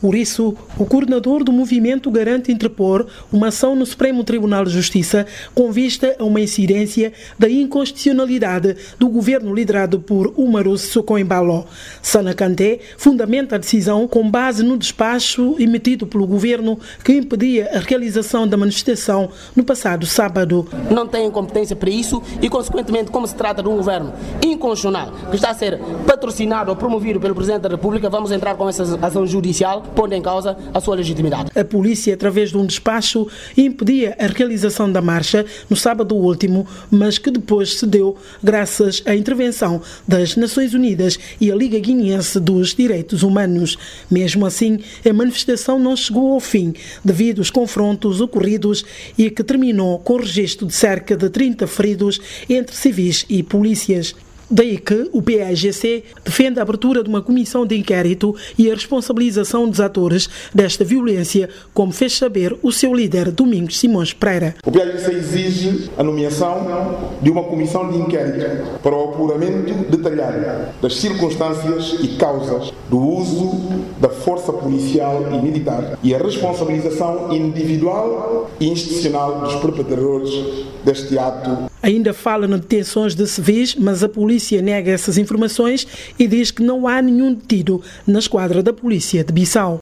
Por isso, o coordenador do movimento garante interpor uma ação no Supremo Tribunal de Justiça com vista a uma incidência da inconstitucionalidade do governo liderado por Umaru Sissoko. Sana Kanté fundamenta a decisão com base no despacho emitido pelo governo que impedia a realização da manifestação no passado sábado. Não tem competência para isso e, consequentemente, como se trata de um governo inconstitucional que está a ser patrocinado ou promovido pelo Presidente da República, vamos entrar com essa ação judicial pondo em causa a sua legitimidade. A polícia, através de um despacho, impedia a realização da marcha no sábado último, mas que depois cedeu graças à intervenção das Nações Unidas e a Liga Guineense dos Direitos Humanos. Mesmo assim, a manifestação não chegou ao fim devido aos confrontos ocorridos e que terminou com o registro de cerca de 30 feridos entre civis e polícias. Daí que o PAGC defende a abertura de uma comissão de inquérito e a responsabilização dos atores desta violência, como fez saber o seu líder Domingos Simões Pereira. O PAGC exige a nomeação de uma comissão de inquérito para o apuramento detalhado das circunstâncias e causas do uso da força policial e militar e a responsabilização individual e institucional dos perpetradores deste ato. Ainda fala na detenções de civis, mas a polícia nega essas informações e diz que não há nenhum detido na esquadra da polícia de Bissau.